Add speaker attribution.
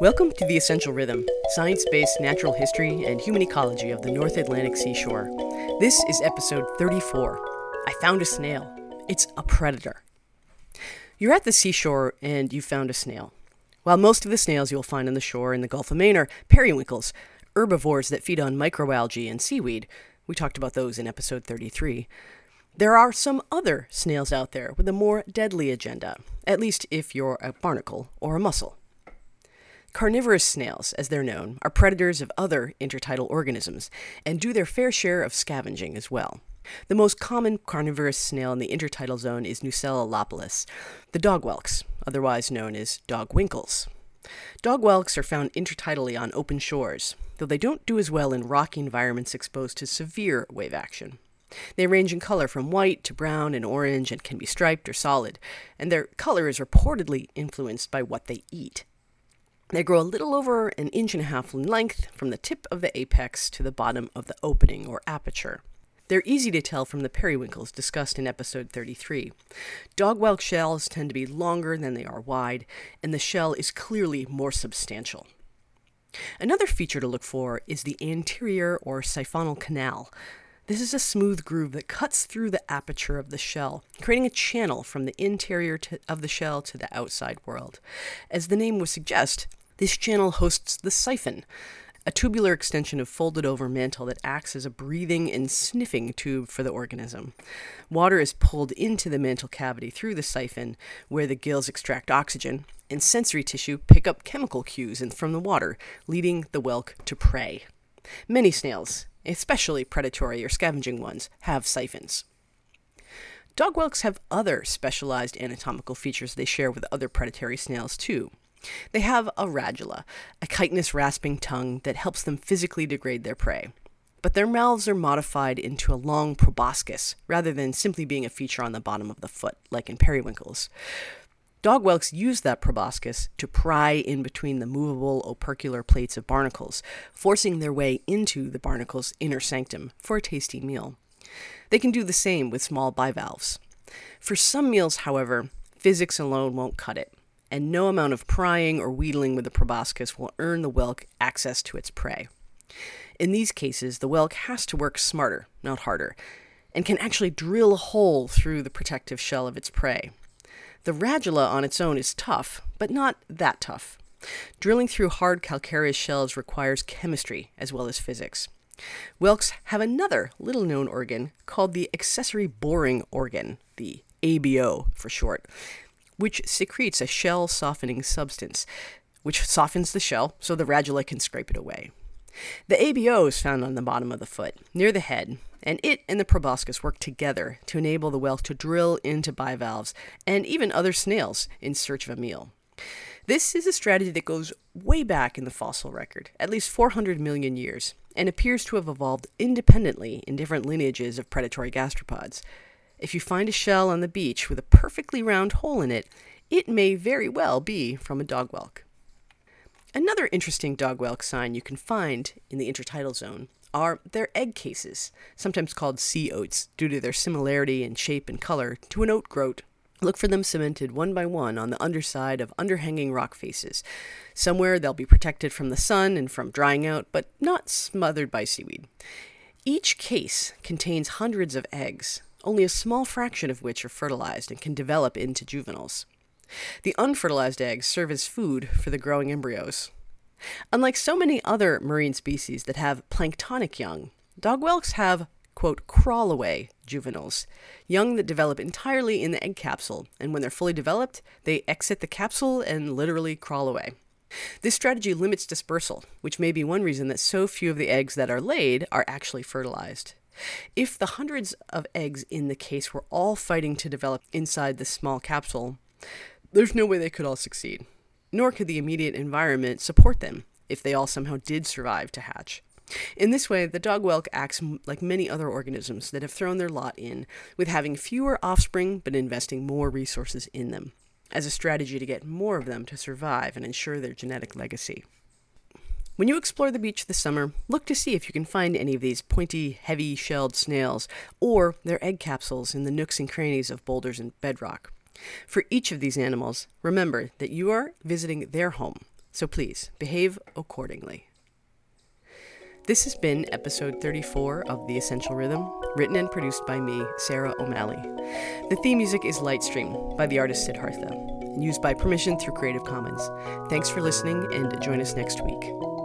Speaker 1: Welcome to The Essential Rhythm, science based natural history and human ecology of the North Atlantic seashore. This is episode 34. I found a snail. It's a predator. You're at the seashore and you found a snail. While most of the snails you'll find on the shore in the Gulf of Maine are periwinkles, herbivores that feed on microalgae and seaweed. We talked about those in episode 33. There are some other snails out there with a more deadly agenda, at least if you're a barnacle or a mussel. Carnivorous snails, as they're known, are predators of other intertidal organisms and do their fair share of scavenging as well. The most common carnivorous snail in the intertidal zone is Nucella lapillus, the dogwhelks, otherwise known as dogwinkles. Dogwhelks are found intertidally on open shores, though they don't do as well in rocky environments exposed to severe wave action. They range in color from white to brown and orange and can be striped or solid, and their color is reportedly influenced by what they eat. They grow a little over an inch and a half in length from the tip of the apex to the bottom of the opening or aperture. They're easy to tell from the periwinkles discussed in episode 33. Dogwhelk shells tend to be longer than they are wide, and the shell is clearly more substantial. Another feature to look for is the anterior or siphonal canal. This is a smooth groove that cuts through the aperture of the shell, creating a channel from the interior to, of the shell to the outside world. As the name would suggest, this channel hosts the siphon, a tubular extension of folded over mantle that acts as a breathing and sniffing tube for the organism. Water is pulled into the mantle cavity through the siphon, where the gills extract oxygen, and sensory tissue pick up chemical cues from the water, leading the whelk to prey. Many snails, especially predatory or scavenging ones, have siphons. Dog whelks have other specialized anatomical features they share with other predatory snails, too. They have a radula, a chitinous rasping tongue that helps them physically degrade their prey. But their mouths are modified into a long proboscis rather than simply being a feature on the bottom of the foot, like in periwinkles. Dogwhelks use that proboscis to pry in between the movable opercular plates of barnacles, forcing their way into the barnacle's inner sanctum for a tasty meal. They can do the same with small bivalves. For some meals, however, physics alone won't cut it and no amount of prying or wheedling with the proboscis will earn the whelk access to its prey. In these cases, the whelk has to work smarter, not harder, and can actually drill a hole through the protective shell of its prey. The radula on its own is tough, but not that tough. Drilling through hard calcareous shells requires chemistry as well as physics. Whelks have another little known organ called the accessory boring organ, the ABO for short which secretes a shell softening substance, which softens the shell so the radula can scrape it away. The ABO is found on the bottom of the foot, near the head, and it and the proboscis work together to enable the whelk to drill into bivalves and even other snails in search of a meal. This is a strategy that goes way back in the fossil record, at least 400 million years, and appears to have evolved independently in different lineages of predatory gastropods. If you find a shell on the beach with a perfectly round hole in it, it may very well be from a dog whelk. Another interesting dog whelk sign you can find in the intertidal zone are their egg cases, sometimes called sea oats due to their similarity in shape and color to an oat groat. Look for them cemented one by one on the underside of underhanging rock faces. Somewhere they'll be protected from the sun and from drying out, but not smothered by seaweed. Each case contains hundreds of eggs, only a small fraction of which are fertilized and can develop into juveniles. The unfertilized eggs serve as food for the growing embryos. Unlike so many other marine species that have planktonic young, dogwhelks have, quote, crawlaway juveniles, young that develop entirely in the egg capsule, and when they're fully developed, they exit the capsule and literally crawl away. This strategy limits dispersal, which may be one reason that so few of the eggs that are laid are actually fertilized. If the hundreds of eggs in the case were all fighting to develop inside this small capsule, there's no way they could all succeed. Nor could the immediate environment support them if they all somehow did survive to hatch. In this way, the dog whelk acts like many other organisms that have thrown their lot in, with having fewer offspring but investing more resources in them, as a strategy to get more of them to survive and ensure their genetic legacy. When you explore the beach this summer, look to see if you can find any of these pointy, heavy shelled snails or their egg capsules in the nooks and crannies of boulders and bedrock. For each of these animals, remember that you are visiting their home, so please behave accordingly. This has been episode 34 of The Essential Rhythm, written and produced by me, Sarah O'Malley. The theme music is Lightstream by the artist Siddhartha, used by permission through Creative Commons. Thanks for listening and join us next week.